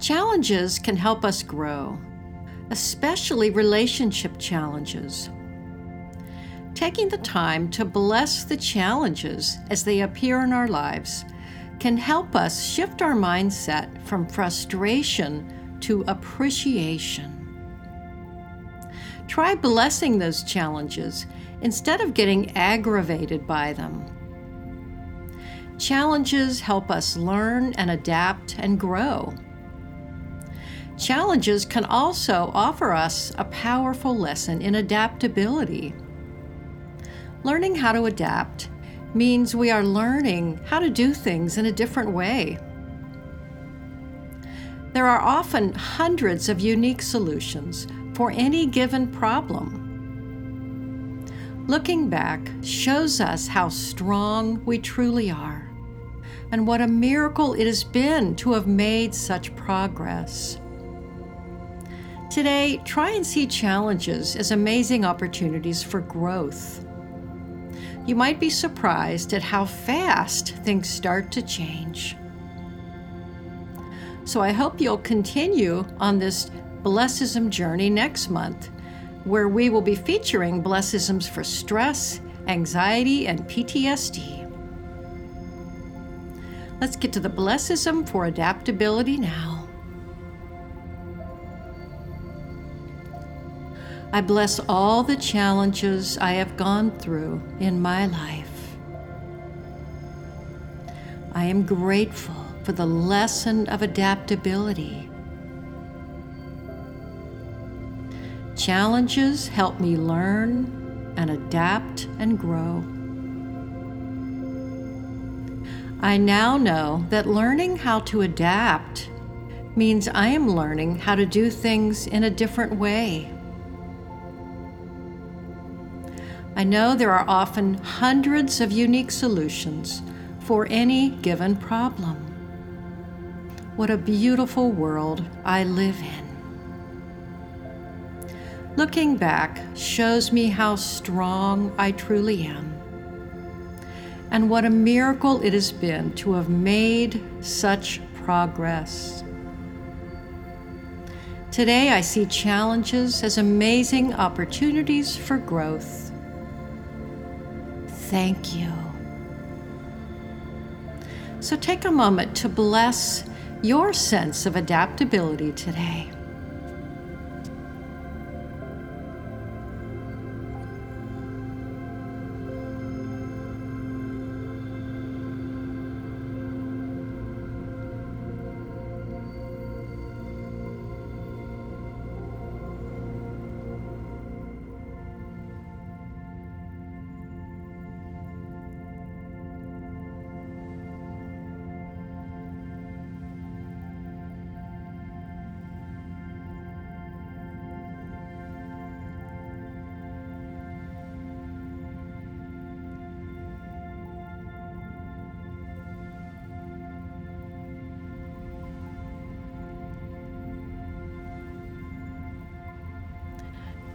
Challenges can help us grow, especially relationship challenges. Taking the time to bless the challenges as they appear in our lives can help us shift our mindset from frustration to appreciation. Try blessing those challenges instead of getting aggravated by them. Challenges help us learn and adapt and grow. Challenges can also offer us a powerful lesson in adaptability. Learning how to adapt means we are learning how to do things in a different way. There are often hundreds of unique solutions for any given problem. Looking back shows us how strong we truly are and what a miracle it has been to have made such progress. Today, try and see challenges as amazing opportunities for growth. You might be surprised at how fast things start to change. So I hope you'll continue on this Blessism journey next month, where we will be featuring Blessisms for stress, anxiety, and PTSD. Let's get to the Blessism for adaptability now. I bless all the challenges I have gone through in my life. I am grateful for the lesson of adaptability Challenges help me learn and adapt and grow. I now know that learning how to adapt means I am learning how to do things in a different way. I know there are often hundreds of unique solutions for any given problem. What a beautiful world I live in. Looking back shows me how strong I truly am, and what a miracle it has been to have made such progress. Today, I see challenges as amazing opportunities for growth. Thank you. So take a moment to bless your sense of adaptability today.